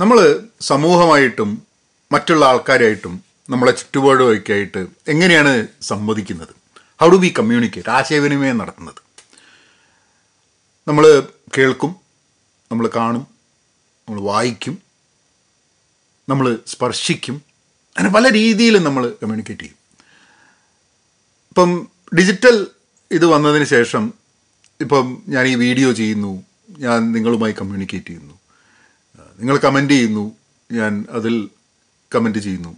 നമ്മൾ സമൂഹമായിട്ടും മറ്റുള്ള ആൾക്കാരായിട്ടും നമ്മളെ ചുറ്റുപാടുമൊക്കെ ആയിട്ട് എങ്ങനെയാണ് സംവദിക്കുന്നത്? ഹൗ ഡു ബി കമ്മ്യൂണിക്കേറ്റ് ആശയവിനിമയം നടത്തുന്നത്. നമ്മൾ കേൾക്കും നമ്മൾ കാണും നമ്മൾ വായിക്കും നമ്മൾ സ്പർശിക്കും. അങ്ങനെ പല രീതിയിലും നമ്മൾ കമ്മ്യൂണിക്കേറ്റ് ചെയ്യും. ഇപ്പം ഡിജിറ്റൽ ഇത് വന്നതിന് ശേഷം ഇപ്പം ഞാൻ ഈ വീഡിയോ ചെയ്യുന്നു ഞാൻ നിങ്ങളുമായി കമ്മ്യൂണിക്കേറ്റ് ചെയ്യുന്നു. നിങ്ങൾ കമന്റ് ചെയ്യുന്നു. ഞാൻ അതിൽ കമന്റ് ചെയ്യുന്നു.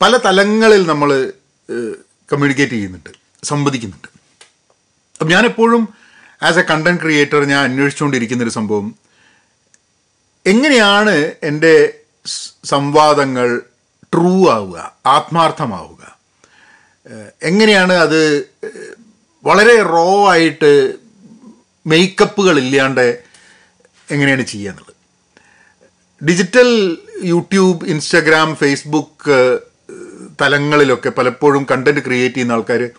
പല തലങ്ങളിൽ നമ്മൾ കമ്മ്യൂണിക്കേറ്റ് ചെയ്യുന്നുണ്ട് സംവദിക്കുന്നുണ്ട്. അപ്പം ഞാനെപ്പോഴും ആസ് എ കണ്ടന്റ് ക്രിയേറ്റർ ഞാൻ അന്വേഷിച്ചുകൊണ്ടിരിക്കുന്നൊരു സംഭവം. എങ്ങനെയാണ് എന്റെ സംവാദങ്ങൾ ട്രൂ ആവുക ആത്മാർത്ഥമാവുക? എങ്ങനെയാണ് അത് വളരെ റോ ആയിട്ട് മേക്കപ്പുകൾ ഇല്ലാണ്ട് എങ്ങനെയാണ് ചെയ്യുക എന്നുള്ളത്? ഡിജിറ്റൽ യൂട്യൂബ് ഇൻസ്റ്റഗ്രാം ഫേസ്ബുക്ക് തലങ്ങളിലൊക്കെ പലപ്പോഴും കണ്ടന്റ് ക്രിയേറ്റ് ചെയ്യുന്ന ആൾക്കാർ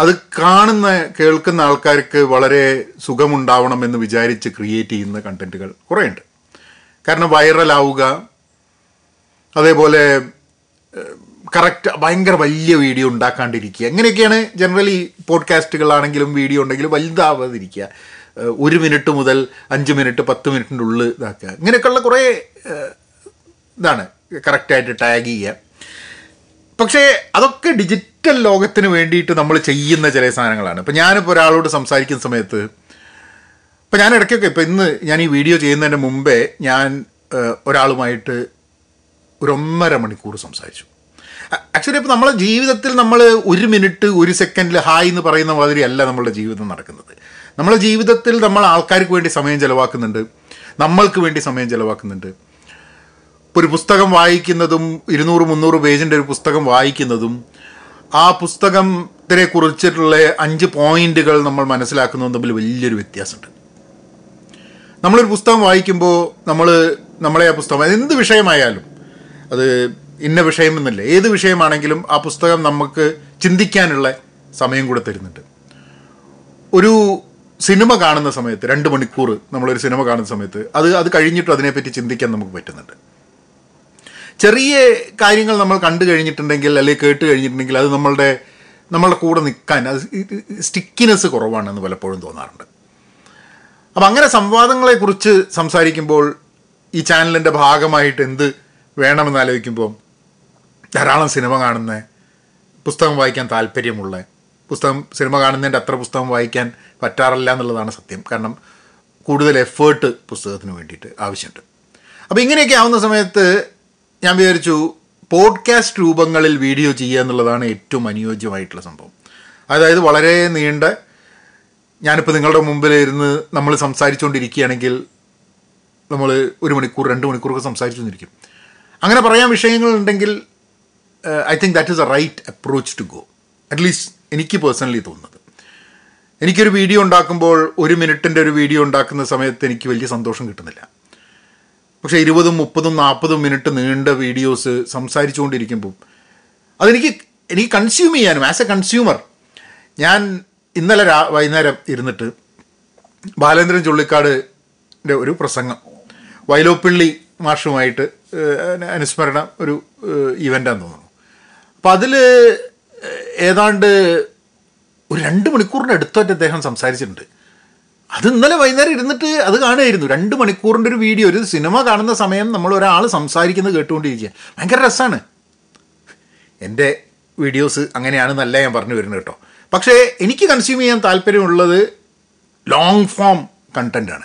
അത് കാണുന്ന കേൾക്കുന്ന ആൾക്കാർക്ക് വളരെ സുഖമുണ്ടാവണമെന്ന് വിചാരിച്ച് ക്രിയേറ്റ് ചെയ്യുന്ന കണ്ടന്റുകൾ കുറേയുണ്ട്. കാരണം വൈറലാവുക അതേപോലെ കറക്റ്റ് ഭയങ്കര വലിയ വീഡിയോ ഉണ്ടാക്കാണ്ടിരിക്കുക. അങ്ങനെയൊക്കെയാണ് ജനറലി പോഡ്കാസ്റ്റുകളാണെങ്കിലും വീഡിയോ ഉണ്ടെങ്കിലും വലുതാവാതിരിക്കുക. ഒരു മിനിറ്റ് മുതൽ അഞ്ച് മിനിറ്റ് പത്ത് മിനിറ്റിന്റെ ഉള്ളിൽ ഇതാക്കുക. ഇങ്ങനെയൊക്കെയുള്ള കുറേ ഇതാണ് കറക്റ്റായിട്ട് ടാഗ് ചെയ്യുക. പക്ഷേ അതൊക്കെ ഡിജിറ്റൽ ലോകത്തിന് വേണ്ടിയിട്ട് നമ്മൾ ചെയ്യുന്ന ചില സാധനങ്ങളാണ്. ഇപ്പം ഞാനിപ്പോൾ ഒരാളോട് സംസാരിക്കുന്ന സമയത്ത് ഇപ്പം ഞാൻ ഇടയ്ക്കൊക്കെ ഇപ്പം ഇന്ന് ഞാൻ ഈ വീഡിയോ ചെയ്യുന്നതിന് മുമ്പേ ഞാൻ ഒരാളുമായിട്ട് ഒരു ഒന്നര മണിക്കൂർ സംസാരിച്ചു. ആക്ച്വലി ഇപ്പോൾ നമ്മളെ ജീവിതത്തിൽ നമ്മൾ ഒരു മിനിറ്റ് ഒരു സെക്കൻഡിൽ ഹായ് എന്ന് പറയുന്ന മാതിരി അല്ല നമ്മളുടെ ജീവിതം നടക്കുന്നത്. നമ്മളെ ജീവിതത്തിൽ നമ്മൾ ആൾക്കാർക്ക് വേണ്ടി സമയം ചിലവാക്കുന്നുണ്ട്. നമ്മൾക്ക് വേണ്ടി സമയം ചിലവാക്കുന്നുണ്ട്. ഇപ്പോൾ ഒരു പുസ്തകം വായിക്കുന്നതും ഇരുന്നൂറ് മുന്നൂറ് പേജിന്റെ ഒരു പുസ്തകം വായിക്കുന്നതും ആ പുസ്തകത്തിനെ കുറിച്ചിട്ടുള്ള അഞ്ച് പോയിന്റുകൾ നമ്മൾ മനസ്സിലാക്കുന്നതും തമ്മിൽ വലിയൊരു വ്യത്യാസമുണ്ട്. നമ്മളൊരു പുസ്തകം വായിക്കുമ്പോൾ നമ്മൾ നമ്മളെ ആ പുസ്തകം എന്ത് വിഷയമായാലും അത് ഇന്ന വിഷയം എന്നല്ല ഏത് വിഷയമാണെങ്കിലും ആ പുസ്തകം നമുക്ക് ചിന്തിക്കാനുള്ള സമയം കൂടെ തരുന്നുണ്ട്. ഒരു സിനിമ കാണുന്ന സമയത്ത് രണ്ട് മണിക്കൂർ നമ്മളൊരു സിനിമ കാണുന്ന സമയത്ത് അത് അത് കഴിഞ്ഞിട്ട് അതിനെപ്പറ്റി ചിന്തിക്കാൻ നമുക്ക് പറ്റുന്നുണ്ട്. ചെറിയ കാര്യങ്ങൾ നമ്മൾ കണ്ടു കഴിഞ്ഞിട്ടുണ്ടെങ്കിൽ അല്ലെങ്കിൽ കേട്ട് കഴിഞ്ഞിട്ടുണ്ടെങ്കിൽ അത് നമ്മളുടെ നമ്മളുടെ കൂടെ നിൽക്കാൻ അത് സ്റ്റിക്കിനെസ് കുറവാണെന്ന് പലപ്പോഴും തോന്നാറുണ്ട്. അപ്പം അങ്ങനെ സംവാദങ്ങളെക്കുറിച്ച് സംസാരിക്കുമ്പോൾ ഈ ചാനലിന്റെ ഭാഗമായിട്ട് എന്ത് വേണമെന്ന് ആലോചിക്കുമ്പോൾ ധാരാളം സിനിമ കാണുന്ന പുസ്തകം വായിക്കാൻ താല്പര്യമുള്ള പുസ്തകം സിനിമ കാണുന്നതിന്റെ അത്ര പുസ്തകം വായിക്കാൻ പറ്റാറില്ല എന്നുള്ളതാണ് സത്യം. കാരണം കൂടുതൽ എഫേർട്ട് പുസ്തകത്തിന് വേണ്ടിയിട്ട് ആവശ്യമുണ്ട്. അപ്പോൾ ഇങ്ങനെയൊക്കെ ആവുന്ന സമയത്ത് ഞാൻ വിചാരിച്ചു പോഡ്കാസ്റ്റ് രൂപങ്ങളിൽ വീഡിയോ ചെയ്യുക എന്നുള്ളതാണ് ഏറ്റവും അനുയോജ്യമായിട്ടുള്ള സംഭവം. അതായത് വളരെ നീണ്ട ഞാനിപ്പോൾ നിങ്ങളുടെ മുമ്പിൽ ഇരുന്ന് നമ്മൾ സംസാരിച്ചുകൊണ്ടിരിക്കുകയാണെങ്കിൽ നമ്മൾ ഒരു മണിക്കൂർ രണ്ട് മണിക്കൂറൊക്കെ സംസാരിച്ചുകൊണ്ടിരിക്കും അങ്ങനെ പറയാൻ വിഷയങ്ങളുണ്ടെങ്കിൽ I think that is a right approach to go at least എനിക്ക് പേഴ്സണലി തോന്നുന്നത്. എനിക്കൊരു വീഡിയോ ഉണ്ടാക്കുമ്പോൾ ഒരു മിനിറ്റിന്റെ ഒരു വീഡിയോ ഉണ്ടാക്കുന്ന സമയത്ത് എനിക്ക് വലിയ സന്തോഷം കിട്ടുന്നില്ല. പക്ഷേ ഇരുപതും മുപ്പതും നാൽപ്പതും മിനിറ്റ് നീണ്ട വീഡിയോസ് സംസാരിച്ചുകൊണ്ടിരിക്കുമ്പോൾ അതെനിക്ക് എനിക്ക് കൺസ്യൂം ചെയ്യാനും ആസ് എ കൺസ്യൂമർ ഞാൻ ഇന്നലെ രാ വൈകുന്നേരം ഇരുന്നിട്ട് ബാലേന്ദ്രൻ ചുള്ളിക്കാടിന്റെ ഒരു പ്രസംഗം വൈലോപ്പിള്ളി മാഷുമായിട്ട് അനുസ്മരണം ഒരു ഇവന്റാന്ന് തോന്നുന്നു. അപ്പം അതിൽ ഏതാണ്ട് ഒരു രണ്ട് മണിക്കൂറിന്റെ അടുത്തായിട്ട് അദ്ദേഹം സംസാരിച്ചിട്ടുണ്ട്. അത് ഇന്നലെ വൈകുന്നേരം ഇരുന്നിട്ട് അത് കാണുമായിരുന്നു രണ്ട് മണിക്കൂറിന്റെ ഒരു വീഡിയോ ഒരു സിനിമ കാണുന്ന സമയം നമ്മൾ ഒരാൾ സംസാരിക്കുന്നത് കേട്ടുകൊണ്ടിരിക്കുക. ഭയങ്കര രസമാണ് എന്റെ വീഡിയോസ് അങ്ങനെയാണെന്നല്ല ഞാൻ പറഞ്ഞു വരുന്നത് കേട്ടോ. പക്ഷേ എനിക്ക് കൺസ്യൂം ചെയ്യാൻ താല്പര്യമുള്ളത് ലോങ് ഫോം കണ്ടന്റാണ്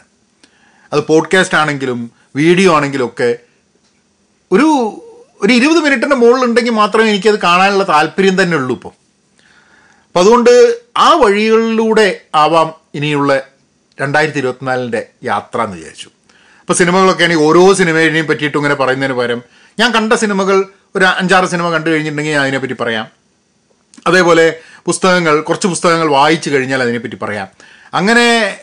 അത് പോഡ്കാസ്റ്റ് ആണെങ്കിലും വീഡിയോ ആണെങ്കിലും ഒക്കെ ഒരു ഒരു ഇരുപത് മിനിറ്റിന്റെ മുകളിലുണ്ടെങ്കിൽ മാത്രമേ എനിക്കത് കാണാനുള്ള താല്പര്യം തന്നെ ഉള്ളൂ അപ്പം അതുകൊണ്ട് ആ വഴികളിലൂടെ ആവാം ഇനിയുള്ള രണ്ടായിരത്തി ഇരുപത്തിനാലിന്റെ യാത്ര എന്ന് വിചാരിച്ചു. അപ്പോൾ സിനിമകളൊക്കെ ആണെങ്കിൽ ഓരോ സിനിമയെയും പറ്റിയിട്ടും ഇങ്ങനെ പറയുന്നതിന് പകരം ഞാൻ കണ്ട സിനിമകൾ ഒരു അഞ്ചാറ് സിനിമ കണ്ടു കഴിഞ്ഞിട്ടുണ്ടെങ്കിൽ ഞാൻ അതിനെപ്പറ്റി പറയാം. അതേപോലെ പുസ്തകങ്ങൾ കുറച്ച് പുസ്തകങ്ങൾ വായിച്ചു കഴിഞ്ഞാൽ അതിനെപ്പറ്റി പറയാം. അങ്ങനെ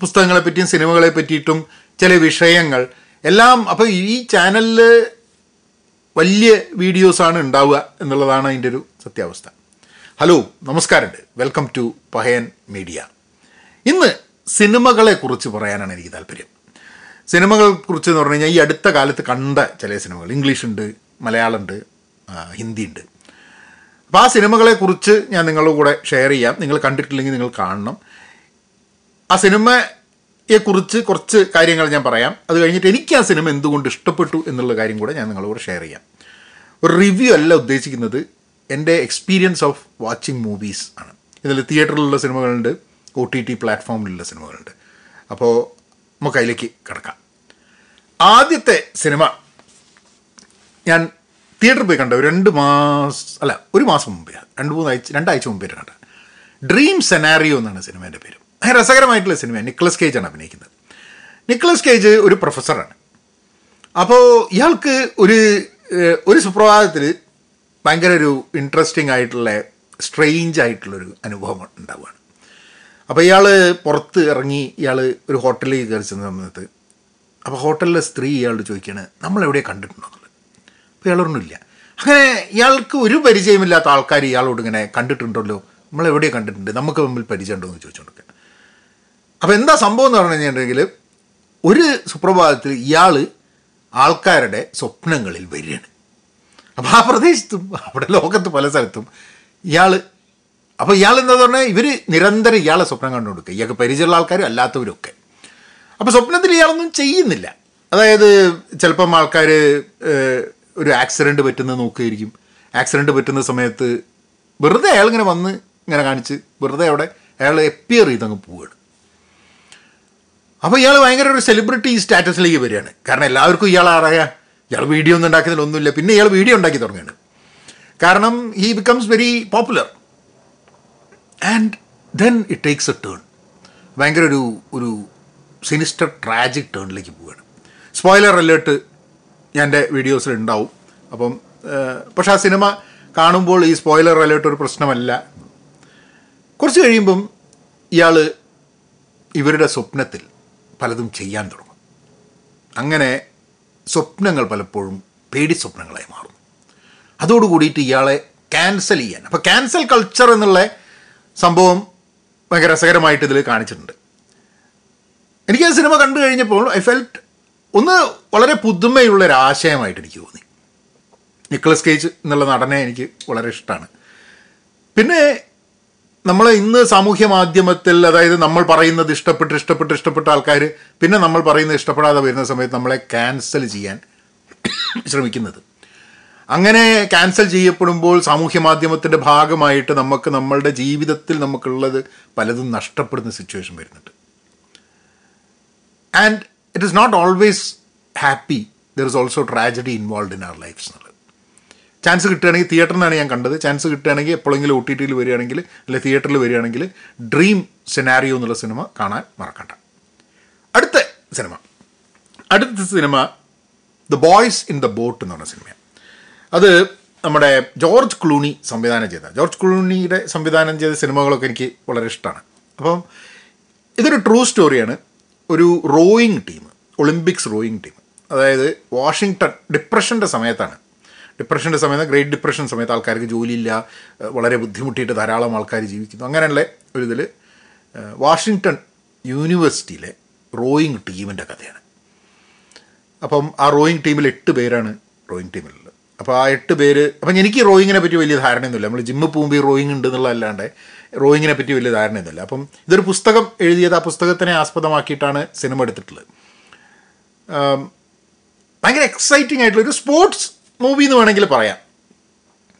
പുസ്തകങ്ങളെ പറ്റിയും സിനിമകളെ പറ്റിയിട്ടും ചില വിഷയങ്ങൾ എല്ലാം അപ്പോൾ ഈ ചാനലിൽ വലിയ വീഡിയോസാണ് ഉണ്ടാവുക എന്നുള്ളതാണ് അതിന്റെ ഒരു സത്യാവസ്ഥ. ഹലോ നമസ്കാരമുണ്ട്. വെൽക്കം ടു പഹയൻ മീഡിയ ഇന്ന് സിനിമകളെ കുറിച്ച് പറയാനാണ് എനിക്ക് താല്പര്യം. സിനിമകളെ കുറിച്ച് എന്ന് പറഞ്ഞു കഴിഞ്ഞാൽ ഈ അടുത്ത കാലത്ത് കണ്ട ചില സിനിമകൾ. ഇംഗ്ലീഷ് ഉണ്ട് മലയാളം ഉണ്ട് ഹിന്ദി ഉണ്ട് അപ്പോൾ ആ സിനിമകളെക്കുറിച്ച് ഞാൻ നിങ്ങളുടെ കൂടെ ഷെയർ ചെയ്യാം. നിങ്ങൾ കണ്ടിട്ടില്ലെങ്കിൽ നിങ്ങൾ കാണണം. ആ സിനിമയെക്കുറിച്ച് കുറച്ച് കാര്യങ്ങൾ ഞാൻ പറയാം. അത് കഴിഞ്ഞിട്ട് എനിക്ക് ആ സിനിമ എന്തുകൊണ്ട് ഇഷ്ടപ്പെട്ടു എന്നുള്ള കാര്യം കൂടെ ഞാൻ നിങ്ങളോട് ഷെയർ ചെയ്യാം. ഒരു റിവ്യൂ അല്ല ഉദ്ദേശിക്കുന്നത്. എന്റെ എക്സ്പീരിയൻസ് ഓഫ് വാച്ചിങ് മൂവീസ് ആണ്. ഇതിൽ തിയേറ്ററിലുള്ള സിനിമകളുണ്ട് ഒ ടി ടി പ്ലാറ്റ്ഫോമിലുള്ള സിനിമകളുണ്ട്. അപ്പോൾ നമുക്ക് അതിലേക്ക് കിടക്കാം. ആദ്യത്തെ സിനിമ ഞാൻ തിയേറ്ററിൽ പോയി കണ്ട രണ്ട് മാസം അല്ല ഒരു മാസം മുമ്പേ. രണ്ട് മൂന്ന് ആഴ്ച രണ്ടാഴ്ച മുമ്പേ കണ്ട ഡ്രീം സെനാറിയോ എന്നാണ് സിനിമേന്റെ പേര്. രസകരമായിട്ടുള്ള സിനിമയാണ്. നിക്ലസ് കേജ് ആണ് അഭിനയിക്കുന്നത്. നിക്ലസ് കേജ് ഒരു പ്രൊഫസറാണ് അപ്പോൾ ഇയാൾക്ക് ഒരു ഒരു സുപ്രഭാതത്തിൽ ഭയങ്കര ഒരു ഇൻട്രസ്റ്റിംഗ് ആയിട്ടുള്ള സ്ട്രെയിഞ്ച് ആയിട്ടുള്ളൊരു അനുഭവം ഉണ്ടാവുകയാണ്. അപ്പോൾ ഇയാൾ പുറത്ത് ഇറങ്ങി ഇയാൾ ഒരു ഹോട്ടലിൽ കയറി ചെന്ന സമയത്ത് അപ്പോൾ ഹോട്ടലിലെ സ്ത്രീ ഇയാളോട് ചോദിക്കുകയാണ് നമ്മൾ എവിടെ കണ്ടിട്ടുണ്ടോ? എന്നുള്ളത്. അപ്പോൾ ഇയാൾ ഒന്നുമില്ല അങ്ങനെ ഇയാൾക്ക് ഒരു പരിചയമില്ലാത്ത ആൾക്കാർ ഇയാളോട് ഇങ്ങനെ കണ്ടിട്ടുണ്ടല്ലോ. നമ്മൾ എവിടെ കണ്ടിട്ടുണ്ട്? നമുക്ക് തമ്മിൽ പരിചയമുണ്ടോ എന്ന് ചോദിച്ചുകൊണ്ടൊക്കെ അപ്പോൾ എന്താ സംഭവം എന്ന് പറഞ്ഞു കഴിഞ്ഞിട്ടുണ്ടെങ്കിൽ ഒരു സുപ്രഭാതത്തിൽ ഇയാൾ ആൾക്കാരുടെ സ്വപ്നങ്ങളിൽ വരികയാണ്. അപ്പോൾ ആ പ്രദേശത്തും അവിടെ ലോകത്ത് പല സ്ഥലത്തും ഇയാൾ അപ്പോൾ ഇയാൾ എന്താ പറഞ്ഞാൽ ഇവർ നിരന്തരം ഇയാളെ സ്വപ്നം കണ്ടുകൊടുക്കുക. ഇയാൾക്ക് പരിചയമുള്ള ആൾക്കാരും അല്ലാത്തവരൊക്കെ. അപ്പോൾ സ്വപ്നത്തിൽ ഇയാളൊന്നും ചെയ്യുന്നില്ല. അതായത് ചിലപ്പം ആൾക്കാർ ഒരു ആക്സിഡന്റ് പറ്റുന്നത് നോക്കുകയായിരിക്കും. ആക്സിഡന്റ് പറ്റുന്ന സമയത്ത് വെറുതെ അയാൾ ഇങ്ങനെ വന്ന് ഇങ്ങനെ കാണിച്ച് വെറുതെ അവിടെ അയാൾ എപ്പിയർ ചെയ്തങ്ങ് പോവുകയാണ്. അപ്പോൾ ഇയാൾ ഭയങ്കര ഒരു സെലിബ്രിറ്റി സ്റ്റാറ്റസിലേക്ക് വരികയാണ്. കാരണം എല്ലാവർക്കും ഇയാൾ അറിയാം. ഇയാൾ വീഡിയോ ഒന്നും ഉണ്ടാക്കുന്നതിൽ ഒന്നുമില്ല. പിന്നെ ഇയാൾ വീഡിയോ ഉണ്ടാക്കി തുടങ്ങുകയാണ്. കാരണം he becomes very popular and then it takes a turn ഭയങ്കര ഒരു ഒരു സിനിസ്റ്റർ ട്രാജിക് ടേണിലേക്ക് പോവുകയാണ്. സ്പോയിലർ അലേർട്ട് എന്റെ വീഡിയോസിൽ ഉണ്ടാവും. അപ്പം പക്ഷെ ആ സിനിമ കാണുമ്പോൾ ഈ സ്പോയിലർ അലേർട്ട് ഒരു പ്രശ്നമല്ല. കുറച്ച് കഴിയുമ്പം ഇയാൾ ഇവരുടെ സ്വപ്നത്തിൽ പലതും ചെയ്യാൻ തുടങ്ങും. അങ്ങനെ സ്വപ്നങ്ങൾ പലപ്പോഴും പേടി സ്വപ്നങ്ങളായി മാറുന്നു അതോടുകൂടിയിട്ട് ഇയാളെ ക്യാൻസൽ ചെയ്യാൻ. അപ്പോൾ ക്യാൻസൽ കൾച്ചർ എന്നുള്ള സംഭവം ഭയങ്കര രസകരമായിട്ട് ഇതിൽ കാണിച്ചിട്ടുണ്ട്. എനിക്ക് ആ സിനിമ കണ്ടു കഴിഞ്ഞപ്പോൾ ഐ ഫെൽറ്റ് ഒന്ന് വളരെ പുതുമയുള്ള ഒരു ആശയമായിട്ട് എനിക്ക് തോന്നി. നിക്കളസ് കേജ് എന്നുള്ള നടനെ എനിക്ക് വളരെ ഇഷ്ടമാണ്. പിന്നെ നമ്മൾ ഇന്ന് സാമൂഹ്യ മാധ്യമത്തിൽ അതായത് നമ്മൾ പറയുന്നത് ഇഷ്ടപ്പെട്ട് ഇഷ്ടപ്പെട്ട് ഇഷ്ടപ്പെട്ട ആൾക്കാർ പിന്നെ നമ്മൾ പറയുന്നത് ഇഷ്ടപ്പെടാതെ വരുന്ന സമയത്ത് നമ്മളെ ക്യാൻസൽ ചെയ്യാൻ ശ്രമിക്കുന്നത്. അങ്ങനെ ക്യാൻസൽ ചെയ്യപ്പെടുമ്പോൾ സാമൂഹ്യ മാധ്യമത്തിന്റെ ഭാഗമായിട്ട് നമുക്ക് നമ്മളുടെ ജീവിതത്തിൽ നമുക്കുള്ളത് പലതും നഷ്ടപ്പെടുന്ന സിറ്റുവേഷൻ വരുന്നുണ്ട്. And it is not always happy there is also tragedy involve in our lifes എന്നുള്ളത്. ചാൻസ് കിട്ടുകയാണെങ്കിൽ തിയേറ്ററിൽ നിന്നാണ് ഞാൻ കണ്ടത്. ചാൻസ് കിട്ടുകയാണെങ്കിൽ എപ്പോഴെങ്കിലും ഒ ടി ടിയിൽ വരികയാണെങ്കിൽ അല്ലെങ്കിൽ തിയേറ്ററിൽ വരികയാണെങ്കിൽ ഡ്രീം സെനാരിയോ എന്നുള്ള സിനിമ കാണാൻ മറക്കണ്ട. അടുത്ത സിനിമ. അടുത്ത cinema the boys in the boat എന്ന് പറഞ്ഞ സിനിമയാണ്. അത് നമ്മുടെ ജോർജ് ക്ലൂണി സംവിധാനം ചെയ്ത. ജോർജ് ക്ലൂണിയുടെ സംവിധാനം ചെയ്ത സിനിമകളൊക്കെ എനിക്ക് വളരെ ഇഷ്ടമാണ്. അപ്പം ഇതൊരു ട്രൂ സ്റ്റോറിയാണ് ഒരു rowing team Olympics rowing team അതായത് വാഷിങ്ടൺ ഡിപ്രഷന്റെ സമയത്താണ് ഡിപ്രഷന്റെ സമയത്ത് ഗ്രേറ്റ് ഡിപ്രഷൻ സമയത്ത് ആൾക്കാർക്ക് ജോലിയില്ല വളരെ ബുദ്ധിമുട്ടിയിട്ട് ധാരാളം ആൾക്കാർ ജീവിക്കുന്നു. അങ്ങനെയുള്ള ഒരു ഇതിൽ വാഷിങ്ടൺ യൂണിവേഴ്സിറ്റിയിലെ റോയിങ് ടീമിന്റെ കഥയാണ്. അപ്പം ആ റോയിങ് ടീമിൽ എട്ട് പേരാണ് റോയിങ് ടീമിലുള്ളത്. അപ്പോൾ ആ എട്ട് പേര് അപ്പം എനിക്ക് റോയിങ്ങിനെ പറ്റി വലിയ ധാരണയൊന്നുമില്ല. നമ്മൾ ജിമ്മിൽ പോകുമ്പോൾ ഈ റോയിങ് ഉണ്ട് എന്നുള്ളതല്ലാണ്ട് റോയിങ്ങിനെ പറ്റി വലിയ ധാരണയൊന്നുമില്ല. അപ്പം ഇതൊരു പുസ്തകം എഴുതിയത് ആ പുസ്തകത്തിനെ ആസ്പദമാക്കിയിട്ടാണ് സിനിമ എടുത്തിട്ടുള്ളത്. ഭയങ്കര എക്സൈറ്റിംഗ് ആയിട്ടുള്ള ഒരു സ്പോർട്സ് മൂവി എന്ന് വേണമെങ്കിൽ പറയാം.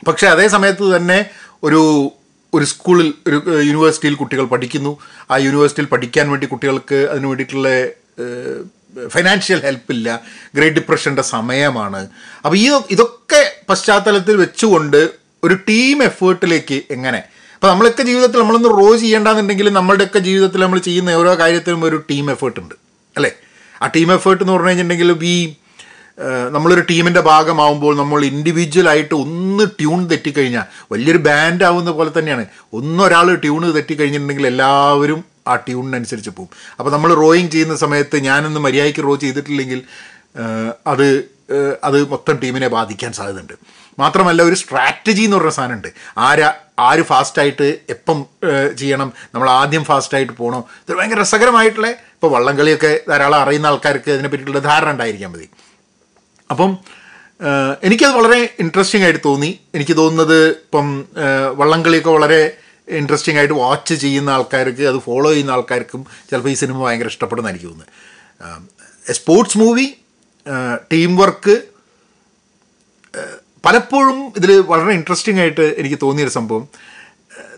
പക്ഷേ അതേ സമയത്ത് തന്നെ ഒരു ഒരു സ്കൂളിൽ ഒരു യൂണിവേഴ്സിറ്റിയിൽ കുട്ടികൾ പഠിക്കുന്നു. ആ യൂണിവേഴ്സിറ്റിയിൽ പഠിക്കാൻ വേണ്ടി കുട്ടികൾക്ക് അതിനു വേണ്ടിയിട്ടുള്ള ഫൈനാൻഷ്യൽ ഹെൽപ്പില്ല. ഗ്രേറ്റ് ഡിപ്രഷന്റെ സമയമാണ്. അപ്പോൾ ഈ ഇതൊക്കെ പശ്ചാത്തലത്തിൽ വെച്ചുകൊണ്ട് ഒരു ടീം എഫേർട്ടിലേക്ക് എങ്ങനെ? അപ്പോൾ നമ്മളൊക്കെ ജീവിതത്തിൽ നമ്മളൊന്ന് റോ ചെയ്യേണ്ടെന്നുണ്ടെങ്കിൽ നമ്മളുടെയൊക്കെ ജീവിതത്തിൽ നമ്മൾ ചെയ്യുന്ന ഓരോ കാര്യത്തിലും ഒരു ടീം എഫേർട്ട് ഉണ്ട് അല്ലേ? ആ ടീം എഫേർട്ട് എന്ന് പറഞ്ഞു കഴിഞ്ഞിട്ടുണ്ടെങ്കിൽ നമ്മളൊരു ടീമിന്റെ ഭാഗമാവുമ്പോൾ നമ്മൾ ഇൻഡിവിജ്വലായിട്ട് ഒന്ന് ട്യൂൺ തെറ്റിക്കഴിഞ്ഞാൽ വലിയൊരു ബാൻഡ് ആവുന്ന പോലെ തന്നെയാണ്. ഒന്നൊരാൾ ട്യൂണ് തെറ്റിക്കഴിഞ്ഞിട്ടുണ്ടെങ്കിൽ എല്ലാവരും ആ ട്യൂണിനനുസരിച്ച് പോകും അപ്പോൾ നമ്മൾ റോയിങ് ചെയ്യുന്ന സമയത്ത് ഞാനൊന്ന് മര്യാദയ്ക്ക് റോ ചെയ്തിട്ടില്ലെങ്കിൽ അത് അത് മൊത്തം ടീമിനെ ബാധിക്കാൻ സാധ്യതയുണ്ട്. മാത്രമല്ല ഒരു സ്ട്രാറ്റജി എന്ന് പറഞ്ഞ സാധനമുണ്ട്. ആരാ ആര് ഫാസ്റ്റായിട്ട് എപ്പം ചെയ്യണം നമ്മൾ ആദ്യം ഫാസ്റ്റായിട്ട് പോകണോ ഇത് ഭയങ്കര രസകരമായിട്ടുള്ള ഇപ്പോൾ വള്ളംകളിയൊക്കെ ധാരാളം അറിയുന്ന ആൾക്കാർക്ക് അതിനെ പറ്റിയിട്ടുള്ള ധാരണ ഉണ്ടായിരിക്കാൻ മതി. അപ്പം എനിക്കത് വളരെ ഇൻട്രസ്റ്റിംഗ് ആയിട്ട് തോന്നി. എനിക്ക് തോന്നുന്നത് ഇപ്പം വള്ളംകളിയൊക്കെ വളരെ ഇൻട്രസ്റ്റിംഗ് ആയിട്ട് വാച്ച് ചെയ്യുന്ന ആൾക്കാർക്ക് അത് ഫോളോ ചെയ്യുന്ന ആൾക്കാർക്കും ചിലപ്പോൾ ഈ സിനിമ ഭയങ്കര ഇഷ്ടപ്പെടുന്ന എനിക്ക് തോന്നുന്നത്. സ്പോർട്സ് മൂവി ടീം വർക്ക് പലപ്പോഴും ഇതിൽ വളരെ ഇൻട്രസ്റ്റിംഗ് ആയിട്ട് എനിക്ക് തോന്നിയൊരു സംഭവം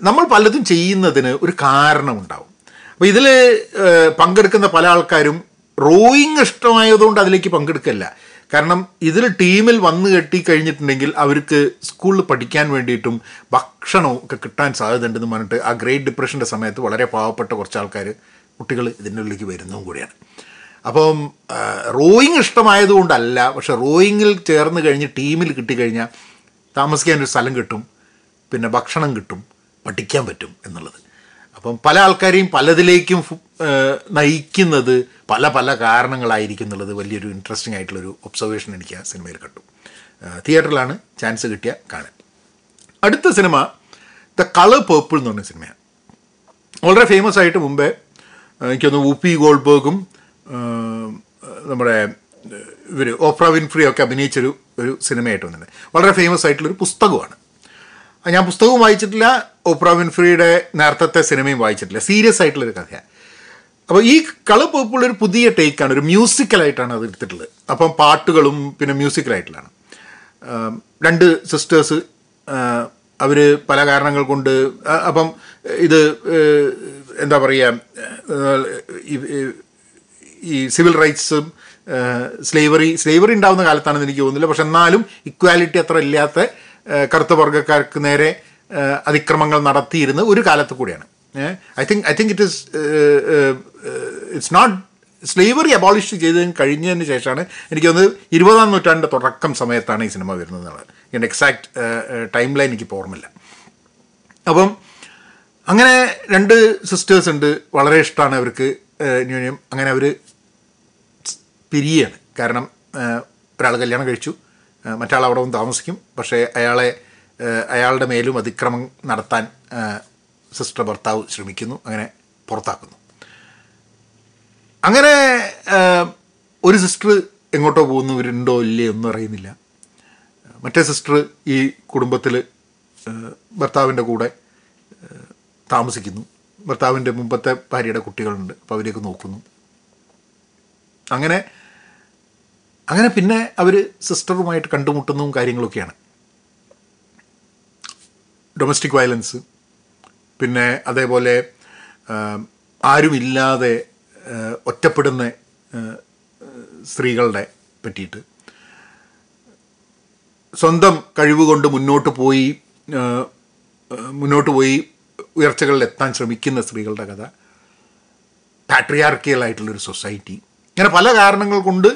നമ്മൾ പലതും ചെയ്യുന്നതിന് ഒരു കാരണമുണ്ടാവും അപ്പോൾ ഇതിൽ പങ്കെടുക്കുന്ന പല ആൾക്കാരും റോയിങ് ഇഷ്ടമായതുകൊണ്ട് അതിലേക്ക് പങ്കെടുക്കല്ല. കാരണം ഇതിൽ ടീമിൽ വന്നു കെട്ടി കഴിഞ്ഞിട്ടുണ്ടെങ്കിൽ അവർക്ക് സ്കൂളിൽ പഠിക്കാൻ വേണ്ടിയിട്ടും ഭക്ഷണവും ഒക്കെ കിട്ടാൻ സാധ്യതയുണ്ടെന്ന് പറഞ്ഞിട്ട് ആ ഗ്രേറ്റ് ഡിപ്രഷന്റെ സമയത്ത് വളരെ പാവപ്പെട്ട കുറച്ച് ആൾക്കാർ കുട്ടികൾ ഇതിന്റെ ഉള്ളിലേക്ക് വരുന്നതും കൂടിയാണ്. അപ്പം റോയിങ് ഇഷ്ടമായതുകൊണ്ടല്ല പക്ഷെ റോയിങ്ങിൽ ചേർന്ന് കഴിഞ്ഞ് ടീമിൽ കിട്ടിക്കഴിഞ്ഞാൽ താമസിക്കാൻ ഒരു സ്ഥലം കിട്ടും പിന്നെ ഭക്ഷണം കിട്ടും പഠിക്കാൻ പറ്റും എന്നുള്ളത്. അപ്പം പല ആൾക്കാരെയും പലതിലേക്കും നയിക്കുന്നത് പല പല കാരണങ്ങളായിരിക്കും എന്നുള്ളത് വലിയൊരു ഇൻട്രസ്റ്റിംഗ് ആയിട്ടുള്ളൊരു ഒബ്സർവേഷൻ എനിക്ക് ആ സിനിമയിൽ കണ്ടു. തിയേറ്ററിലാണ് ചാൻസ് കിട്ടിയ കാണാൻ അടുത്ത സിനിമ ദ കളർ പേർപ്പിൾ എന്ന് പറഞ്ഞ സിനിമയാണ്. വളരെ ഫേമസ് ആയിട്ട് മുമ്പേ എനിക്കൊന്ന് ഉപ്പി ഗോൾബർഗും ഏഹ് നമ്മുടെ ഇവർ ഓപ്ര വിൻഫ്രി ഒക്കെ അഭിനയിച്ചൊരു ഒരു സിനിമയായിട്ട് വന്നിട്ടുണ്ട്. വളരെ ഫേമസ് ആയിട്ടുള്ളൊരു പുസ്തകമാണ്. ഞാൻ പുസ്തകവും വായിച്ചിട്ടില്ല ഓപ്ര വിൻഫ്രിയുടെ നേരത്തെ സിനിമയും വായിച്ചിട്ടില്ല. സീരിയസ് ആയിട്ടുള്ളൊരു കഥയാണ്. അപ്പോൾ ഈ കളർ പേർപ്പിൾ ഒരു പുതിയ ടേക്കാണ് ഒരു മ്യൂസിക്കലായിട്ടാണ് അത് എടുത്തിട്ടുള്ളത്. അപ്പം പാട്ടുകളും പിന്നെ മ്യൂസിക്കലായിട്ടുള്ളതാണ് രണ്ട് സിസ്റ്റേഴ്സ് അവർ പല കാരണങ്ങൾ കൊണ്ട് അപ്പം ഇത് എന്താ പറയുക ഈ- സിവിൽ റൈറ്റ്സും സ്ലേവറി സ്ലേവറി ഉണ്ടാവുന്ന കാലത്താണെന്ന് എനിക്ക് തോന്നുന്നില്ല. പക്ഷെ എന്നാലും ഇക്വാലിറ്റി അത്ര ഇല്ലാത്ത കറുത്ത വർഗക്കാർക്ക് നേരെ അതിക്രമങ്ങൾ നടത്തിയിരുന്ന ഒരു കാലത്ത് കൂടിയാണ്. I think I think it is it's not slavery abolish ചെയ്തതിന് കഴിഞ്ഞതിന് ശേഷമാണ് എനിക്ക് തോന്നുന്നത് ഇരുപതാം നൂറ്റാണ്ടിന്റെ തുടക്കം സമയത്താണ് ഈ സിനിമ വരുന്നത് എന്നുള്ളത്. ഇതിന്റെ എക്സാക്ട് ടൈം ലൈൻ എനിക്ക് ഓർമ്മയില്ല. അപ്പം അങ്ങനെ രണ്ട് സിസ്റ്റേഴ്സ് ഉണ്ട്. വളരെ ഇഷ്ടമാണ് അവർക്ക് ന്യൂനിയം അങ്ങനെ അവർ പിരിയാണ്. കാരണം ഒരാൾ കല്യാണം കഴിച്ചു. മറ്റാൾ അവിടെ വന്ന് താമസിക്കും. പക്ഷേ അയാളെ അയാളുടെ മേലും അതിക്രമം നടത്താൻ സിസ്റ്റർ ഭർത്താവ് ശ്രമിക്കുന്നു അങ്ങനെ പുറത്താക്കുന്നു. അങ്ങനെ ഒരു സിസ്റ്റർ എങ്ങോട്ടോ പോകുന്നു ഇവരുണ്ടോ ഇല്ലേ ഒന്നും അറിയുന്നില്ല. മറ്റേ സിസ്റ്റർ ഈ കുടുംബത്തിൽ ഭർത്താവിന്റെ കൂടെ താമസിക്കുന്നു. ഭർത്താവിന്റെ മുമ്പത്തെ ഭാര്യയുടെ കുട്ടികളുണ്ട് അപ്പോൾ അവരെയൊക്കെ നോക്കുന്നു. അങ്ങനെ അങ്ങനെ പിന്നെ അവർ സിസ്റ്ററുമായിട്ട് കണ്ടുമുട്ടുന്നതും കാര്യങ്ങളൊക്കെയാണ്. ഡൊമസ്റ്റിക് വയലൻസ് പിന്നെ അതേപോലെ ആരുമില്ലാതെ ഒറ്റപ്പെടുന്ന സ്ത്രീകളുടെ പറ്റിയിട്ട്. സ്വന്തം കഴിവുകൊണ്ട് മുന്നോട്ട് പോയി മുന്നോട്ട് പോയി ഉയർച്ചകളിൽ എത്താൻ ശ്രമിക്കുന്ന സ്ത്രീകളുടെ കഥ. പാട്രിയാർക്കിയൽ ആയിട്ടുള്ളൊരു സൊസൈറ്റി ഇങ്ങനെ പല കാരണങ്ങൾ കൊണ്ട്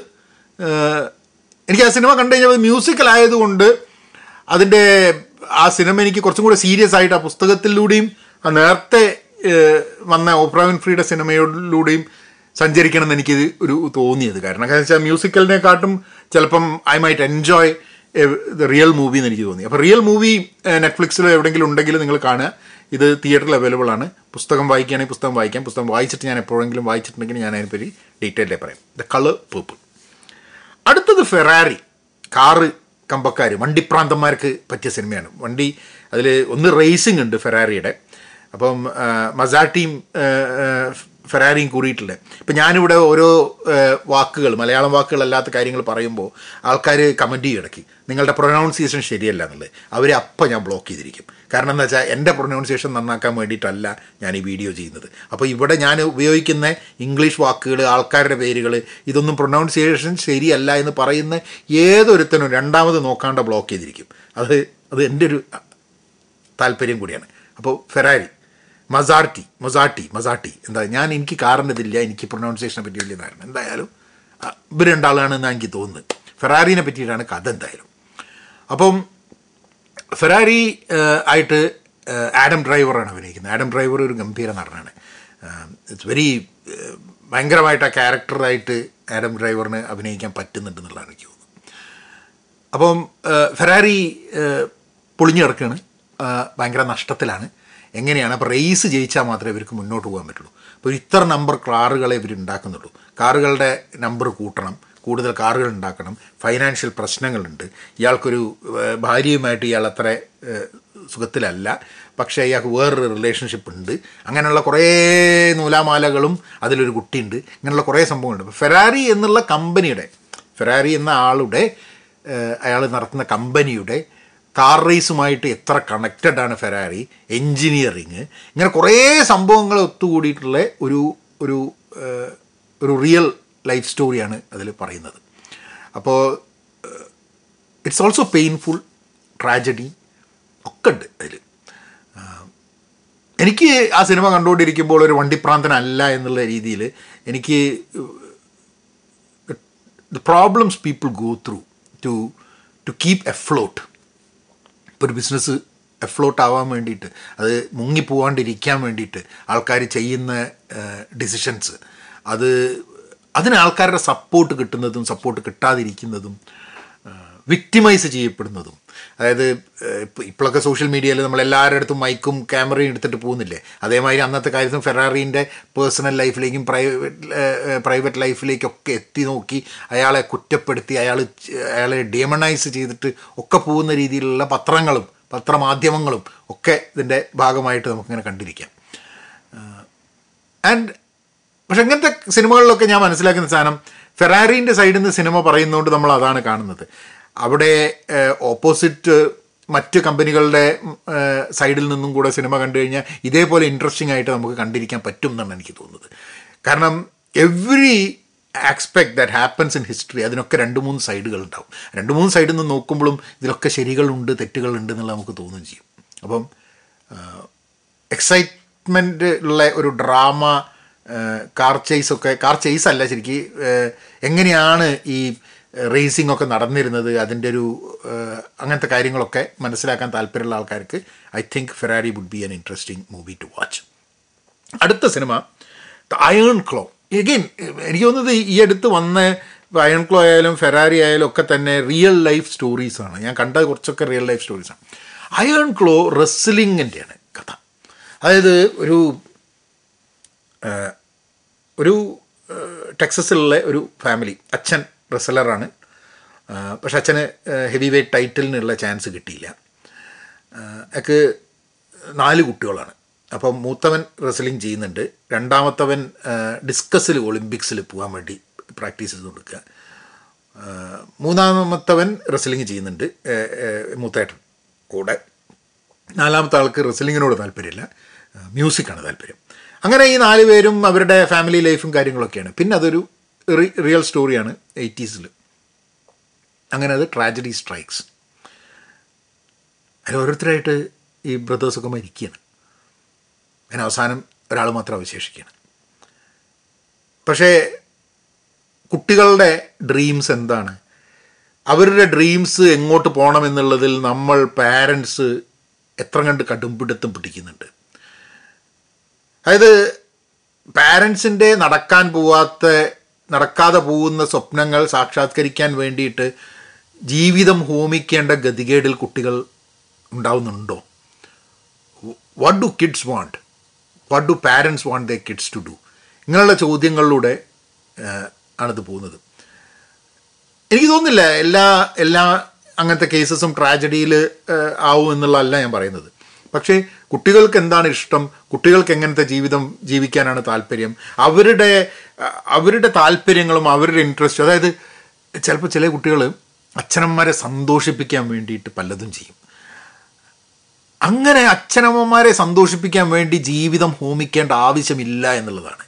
എനിക്ക് ആ സിനിമ കണ്ടു കഴിഞ്ഞാൽ മ്യൂസിക്കൽ ആയതുകൊണ്ട് അതിന്റെ ആ സിനിമ എനിക്ക് കുറച്ചും കൂടെ സീരിയസ് ആയിട്ട് ആ പുസ്തകത്തിലൂടെയും ആ നേരത്തെ വന്ന ഓപ്ര വിൻഫ്രിയുടെ സിനിമയിലൂടെയും സഞ്ചരിക്കണം എന്ന് എനിക്ക് ഒരു തോന്നിയത്. കാരണം കാരണം വെച്ചാൽ മ്യൂസിക്കലിനെക്കാട്ടും ചിലപ്പം I might enjoy real movie എന്ന് എനിക്ക് തോന്നി. അപ്പോൾ റിയൽ മൂവി നെറ്റ്ഫ്ലിക്സിൽ എവിടെയെങ്കിലും ഉണ്ടെങ്കിൽ നിങ്ങൾ കാണുക. ഇത് തിയേറ്ററിൽ അവൈലബിൾ ആണ്. പുസ്തകം വായിക്കുകയാണെങ്കിൽ പുസ്തകം വായിക്കാം. പുസ്തകം വായിച്ചിട്ട് ഞാൻ എപ്പോഴെങ്കിലും വായിച്ചിട്ടുണ്ടെങ്കിൽ ഞാൻ അതിനെപ്പറ്റി ഡീറ്റെയിലായി പറയാം. ദ കളർ പേർപ്പിൾ അടുത്തത് ഫെറാറി. കാറ് കമ്പക്കാർ വണ്ടിപ്രാന്തന്മാർക്ക് പറ്റിയ സിനിമയാണ്. വണ്ടി അതിൽ ഒന്ന് റേസിംഗ് ഉണ്ട് ഫെറാറിയുടെ. അപ്പം മസാട്ടിയും ഫെറാരിയും കൂടിയിട്ടില്ല? ഇപ്പം ഞാനിവിടെ ഓരോ വാക്കുകൾ മലയാളം വാക്കുകളല്ലാത്ത കാര്യങ്ങൾ പറയുമ്പോൾ ആൾക്കാർ കമന്റ് ചെയ്യിടയ്ക്ക് നിങ്ങളുടെ പ്രൊനൗൺസിയേഷൻ ശരിയല്ല എന്നുള്ളത്. അവരെ അപ്പം ഞാൻ ബ്ലോക്ക് ചെയ്തിരിക്കും. കാരണം എന്താ വെച്ചാൽ എന്റെ പ്രൊനൗൺസിയേഷൻ നന്നാക്കാൻ വേണ്ടിയിട്ടല്ല ഞാൻ ഈ വീഡിയോ ചെയ്യുന്നത്. അപ്പോൾ ഇവിടെ ഞാൻ ഉപയോഗിക്കുന്ന ഇംഗ്ലീഷ് വാക്കുകൾ ആൾക്കാരുടെ പേരുകൾ ഇതൊന്നും പ്രൊനൗൺസിയേഷൻ ശരിയല്ല എന്ന് പറയുന്ന ഏതൊരുത്തനും രണ്ടാമത് നോക്കാണ്ട് ബ്ലോക്ക് ചെയ്തിരിക്കും. അത് അത് എന്റെ ഒരു താല്പര്യം കൂടിയാണ്. അപ്പോൾ ഫെറാരി മസാർട്ടി മൊസാട്ടി മസാട്ടി എന്താ ഞാൻ എനിക്ക് കാറിന്റെ ഇതില്ല എനിക്ക് പ്രൊനൗൺസിയേഷനെ പറ്റി വലിയ ധാരണ. എന്തായാലും ഇവർ രണ്ടാളാണെന്ന് എനിക്ക് തോന്നുന്നത്. ഫെറാറിനെ പറ്റിയിട്ടാണ് കഥ എന്തായാലും. അപ്പം ഫെറാരി ആയിട്ട് ആഡം ഡ്രൈവറാണ് അഭിനയിക്കുന്നത്. ആഡം ഡ്രൈവർ ഒരു ഗംഭീര നടനാണ്. ഇറ്റ്സ് വെരി ഭയങ്കരമായിട്ട് ആ ക്യാരക്ടറായിട്ട് ആഡം ഡ്രൈവറിന് അഭിനയിക്കാൻ പറ്റുന്നുണ്ടെന്നുള്ളതാണ് എനിക്ക് തോന്നുന്നത്. അപ്പം ഫെറാരി പൊളിഞ്ഞു കിടക്കുകയാണ്. ഭയങ്കര നഷ്ടത്തിലാണ്. എങ്ങനെയാണ്? അപ്പോൾ റേസ് ജയിച്ചാൽ മാത്രമേ ഇവർക്ക് മുന്നോട്ട് പോകാൻ പറ്റുള്ളൂ. അപ്പോൾ ഇത്ര നമ്പർ കാറുകളെ ഇവർ ഉണ്ടാക്കുന്നുള്ളൂ. കാറുകളുടെ നമ്പർ കൂട്ടണം. കൂടുതൽ കാറുകൾ ഉണ്ടാക്കണം. ഫൈനാൻഷ്യൽ പ്രശ്നങ്ങളുണ്ട്. ഇയാൾക്കൊരു ഭാര്യയുമായിട്ട് ഇയാൾ അത്ര സുഖത്തിലല്ല. പക്ഷേ ഇയാൾക്ക് വേറൊരു റിലേഷൻഷിപ്പ് ഉണ്ട്. അങ്ങനെയുള്ള കുറേ നൂലാമാലകളും അതിലൊരു കുട്ടിയുണ്ട്. ഇങ്ങനെയുള്ള കുറേ സംഭവങ്ങളുണ്ട്. അപ്പോൾ ഫെറാറി എന്നുള്ള കമ്പനിയുടെ ഫെറാറി എന്ന ആളുടെ അയാൾ നടത്തുന്ന കമ്പനിയുടെ കാർ റേസുമായിട്ട് എത്ര കണക്റ്റഡ് ആണ് ഫെറാറി എൻജിനീയറിങ് ഇങ്ങനെ കുറേ സംഭവങ്ങൾ ഒത്തുകൂടിയിട്ടുള്ള ഒരു ഒരു ഒരു റിയൽ ലൈഫ് സ്റ്റോറിയാണ് അതിൽ പറയുന്നത്. അപ്പോൾ ഇറ്റ്സ് ഓൾസോ പെയിൻഫുൾ ട്രാജഡി ഒക്കെ ഉണ്ട് അതിൽ. എനിക്ക് ആ സിനിമ കണ്ടുകൊണ്ടിരിക്കുമ്പോൾ ഒരു വണ്ടിപ്രാന്തനല്ല എന്നുള്ള രീതിയിൽ എനിക്ക് the problems people go through to to keep afloat ഇപ്പോൾ ഒരു ബിസിനസ് എഫ്ലോട്ട് ആവാൻ വേണ്ടിയിട്ട് അത് മുങ്ങിപ്പോവാണ്ടിരിക്കാൻ വേണ്ടിയിട്ട് ആൾക്കാർ ചെയ്യുന്ന ഡിസിഷൻസ് അത് അതിന് ആൾക്കാരുടെ സപ്പോർട്ട് കിട്ടുന്നതും സപ്പോർട്ട് കിട്ടാതിരിക്കുന്നതും വിക്ടിമൈസ് ചെയ്യപ്പെടുന്നതും. അതായത് ഇപ്പോഴൊക്കെ സോഷ്യൽ മീഡിയയിൽ നമ്മൾ എല്ലാവരുടെ അടുത്തും മൈക്കും ക്യാമറയും എടുത്തിട്ട് പോകുന്നില്ലേ? അതേമാതിരി അന്നത്തെ കാര്യത്തിൽ ഫെറാറിന്റെ പേഴ്സണൽ ലൈഫിലേക്കും പ്രൈവറ്റ് പ്രൈവറ്റ് ലൈഫിലേക്കൊക്കെ എത്തി നോക്കി അയാളെ കുറ്റപ്പെടുത്തി അയാൾ അയാളെ ഡിയമണൈസ് ചെയ്തിട്ട് ഒക്കെ പോകുന്ന രീതിയിലുള്ള പത്രങ്ങളും പത്രമാധ്യമങ്ങളും ഒക്കെ ഇതിന്റെ ഭാഗമായിട്ട് നമുക്കിങ്ങനെ കണ്ടിരിക്കാം. ആൻഡ് പക്ഷെ അങ്ങനത്തെ സിനിമകളിലൊക്കെ ഞാൻ മനസ്സിലാക്കുന്ന സാധനം ഫെറാറിന്റെ സൈഡിൽ നിന്ന് സിനിമ പറയുന്നതുകൊണ്ട് നമ്മൾ അതാണ് കാണുന്നത്. അവിടെ ഓപ്പോസിറ്റ് മറ്റ് കമ്പനികളുടെ സൈഡിൽ നിന്നും കൂടെ സിനിമ കണ്ടു കഴിഞ്ഞാൽ ഇതേപോലെ ഇൻട്രസ്റ്റിംഗ് ആയിട്ട് നമുക്ക് കണ്ടിരിക്കാൻ പറ്റും എന്നാണ് എനിക്ക് തോന്നുന്നത്. കാരണം every aspect that happens in history അതിനൊക്കെ രണ്ട് മൂന്ന് സൈഡുകൾ ഉണ്ടാവും. രണ്ട് മൂന്ന് സൈഡിൽ നിന്ന് നോക്കുമ്പോഴും ഇതിലൊക്കെ ശരികളുണ്ട് തെറ്റുകളുണ്ട് എന്നുള്ളത് നമുക്ക് തോന്നുകയും ചെയ്യും. അപ്പം എക്സൈറ്റ്മെന്റ് ഉള്ള ഒരു ഡ്രാമ കാർ ചേസ് ഒക്കെ കാർ ചേസ് അല്ല ശരിക്കും എങ്ങനെയാണ് ഈ റേസിംഗ് ഒക്കെ നടന്നിരുന്നത് അതിന്റെ ഒരു അങ്ങനത്തെ കാര്യങ്ങളൊക്കെ മനസ്സിലാക്കാൻ താല്പര്യമുള്ള ആൾക്കാർക്ക് I think Ferrari would be an interesting movie to watch. അടുത്ത cinema the iron claw. Again എനിക്ക് തോന്നുന്നത് ഈ അടുത്ത് വന്ന അയൺ ക്ലോ ആയാലും ഫെറാരി ആയാലും ഒക്കെ തന്നെ റിയൽ ലൈഫ് സ്റ്റോറീസാണ് ഞാൻ കണ്ട കുറച്ചൊക്കെ റിയൽ ലൈഫ് സ്റ്റോറീസാണ് അയൺ ക്ലോ റെസ്ലിങ്ങിന്റെയാണ് കഥ. അതായത് ഒരു ഒരു ടെക്സസിലുള്ള ഒരു ഫാമിലി അച്ഛൻ റെസ്ലറാണ് പക്ഷെ അച്ഛന് ഹെവി വെയ്റ്റ് ടൈറ്റിലിനുള്ള ചാൻസ് കിട്ടിയില്ല. ഒക്കെ നാല് കുട്ടികളാണ്. അപ്പം മൂത്തവൻ റെസ്ലിംഗ് ചെയ്യുന്നുണ്ട്. രണ്ടാമത്തവൻ ഡിസ്കസിൽ ഒളിമ്പിക്സിൽ പോകാൻ വേണ്ടി പ്രാക്ടീസ് ചെയ്ത് കൊടുക്കുക മൂന്നാമത്തവൻ റെസ്ലിംഗ് ചെയ്യുന്നുണ്ട്. മൂത്തേട്ടൻ കൂടെ. നാലാമത്തെ ആൾക്ക് റെസ്ലിങ്ങിനോട് താല്പര്യമില്ല. മ്യൂസിക്കാണ് താല്പര്യം. അങ്ങനെ ഈ നാല് പേരും അവരുടെ ഫാമിലി ലൈഫും കാര്യങ്ങളൊക്കെയാണ്. പിന്നെ അതൊരു റിയൽ സ്റ്റോറിയാണ് എയ്റ്റീസിൽ അങ്ങനെ അത് ട്രാജഡി സ്ട്രൈക്സ് അതിൽ ഓരോരുത്തരായിട്ട് ഈ ബ്രദേഴ്സൊക്കെ മരിക്കുകയാണ്. അതിന് അവസാനം ഒരാൾ മാത്രം അവശേഷിക്കുകയാണ്. പക്ഷേ കുട്ടികളുടെ ഡ്രീംസ് എന്താണ്? അവരുടെ ഡ്രീംസ് എങ്ങോട്ട് പോകണമെന്നുള്ളതിൽ നമ്മൾ പാരൻസ് എത്ര കണ്ട് കടുംപിടുത്തം പിടിക്കുന്നുണ്ട്. അതായത് പാരൻസിന്റെ നടക്കാൻ പോവാത്ത നടക്കാതെ പോകുന്ന സ്വപ്നങ്ങൾ സാക്ഷാത്കരിക്കാൻ വേണ്ടിയിട്ട് ജീവിതം ഹോമിക്കേണ്ട ഗതികേടിൽ കുട്ടികൾ ഉണ്ടാവുന്നുണ്ടോ? What do kids want what do parents want the kids to do ഇങ്ങനെയുള്ള ചോദ്യങ്ങളിലൂടെ ആണിത് പോകുന്നത്. എനിക്ക് തോന്നുന്നില്ല എല്ലാ എല്ലാ അങ്ങനത്തെ കേസസും ട്രാജഡിയിൽ ആവും എന്നുള്ളതല്ല ഞാൻ പറയുന്നത്. പക്ഷേ കുട്ടികൾക്ക് എന്താണ് ഇഷ്ടം? കുട്ടികൾക്ക് എങ്ങനത്തെ ജീവിതം ജീവിക്കാനാണ് താല്പര്യം? അവരുടെ അവരുടെ താല്പര്യങ്ങളും അവരുടെ ഇൻട്രസ്റ്റും അതായത് ചിലപ്പോൾ ചില കുട്ടികൾ അച്ഛനമ്മമാരെ സന്തോഷിപ്പിക്കാൻ വേണ്ടിയിട്ട് പലതും ചെയ്യും. അങ്ങനെ അച്ഛനമ്മമാരെ സന്തോഷിപ്പിക്കാൻ വേണ്ടി ജീവിതം ഹോമിക്കേണ്ട ആവശ്യമില്ല എന്നുള്ളതാണ്.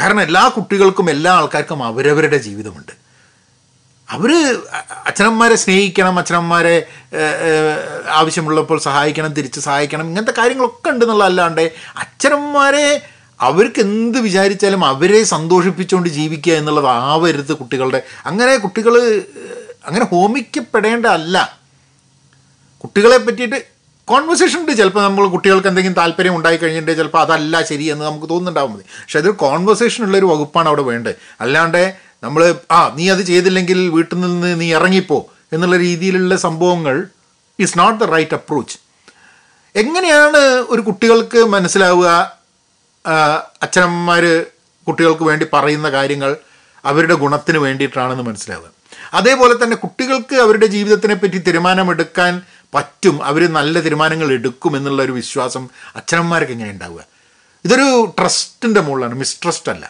കാരണം എല്ലാ കുട്ടികൾക്കും എല്ലാ ആൾക്കാർക്കും അവരവരുടെ ജീവിതമുണ്ട്. അവർ അച്ഛനമ്മമാരെ സ്നേഹിക്കണം ഏഹ്, ആവശ്യമുള്ളപ്പോൾ സഹായിക്കണം തിരിച്ച് സഹായിക്കണം ഇങ്ങനത്തെ കാര്യങ്ങളൊക്കെ ഉണ്ട് എന്നുള്ളതല്ലാണ്ട് അച്ഛനമ്മമാരെ അവർക്ക് എന്ത് വിചാരിച്ചാലും അവരെ സന്തോഷിപ്പിച്ചുകൊണ്ട് ജീവിക്കുക എന്നുള്ളത് ആവരുത് കുട്ടികളുടെ. അങ്ങനെ കുട്ടികൾ അങ്ങനെ ഹോമിക്കപ്പെടേണ്ട അല്ല. കുട്ടികളെ പറ്റിയിട്ട് കോൺവെർസേഷൻ ഉണ്ട്. ചിലപ്പോൾ നമ്മൾ കുട്ടികൾക്ക് എന്തെങ്കിലും താല്പര്യം ഉണ്ടായി ചിലപ്പോൾ അതല്ല ശരി എന്ന് നമുക്ക് തോന്നുന്നുണ്ടാവും. മതി പക്ഷെ അതൊരു കോൺവെർസേഷൻ ഉള്ളൊരു വകുപ്പാണ് അവിടെ വേണ്ടത്. അല്ലാണ്ട് നമ്മൾ ആ നീ അത് ചെയ്തില്ലെങ്കിൽ വീട്ടിൽ നിന്ന് നീ ഇറങ്ങിപ്പോ എന്നുള്ള രീതിയിലുള്ള സംഭവങ്ങൾ is not the right approach എങ്ങനെയാണ് ഒരു കുട്ടികൾക്ക് മനസ്സിലാവുക? അച്ഛനമ്മമാർ കുട്ടികൾക്ക് വേണ്ടി പറയുന്ന കാര്യങ്ങൾ അവരുടെ ഗുണത്തിന് വേണ്ടിയിട്ടാണെന്ന് മനസ്സിലാവുക. അതേപോലെ തന്നെ കുട്ടികൾക്ക് അവരുടെ ജീവിതത്തിനെ പറ്റി തീരുമാനമെടുക്കാൻ പറ്റും. അവർ നല്ല തീരുമാനങ്ങൾ എടുക്കും എന്നുള്ള ഒരു വിശ്വാസം അച്ഛനമ്മമാർക്ക് എങ്ങനെ ഉണ്ടാവുക ഇതൊരു ട്രസ്റ്റിന്റെ മുകളിലാണ് മിസ്ട്രസ്റ്റ് അല്ല.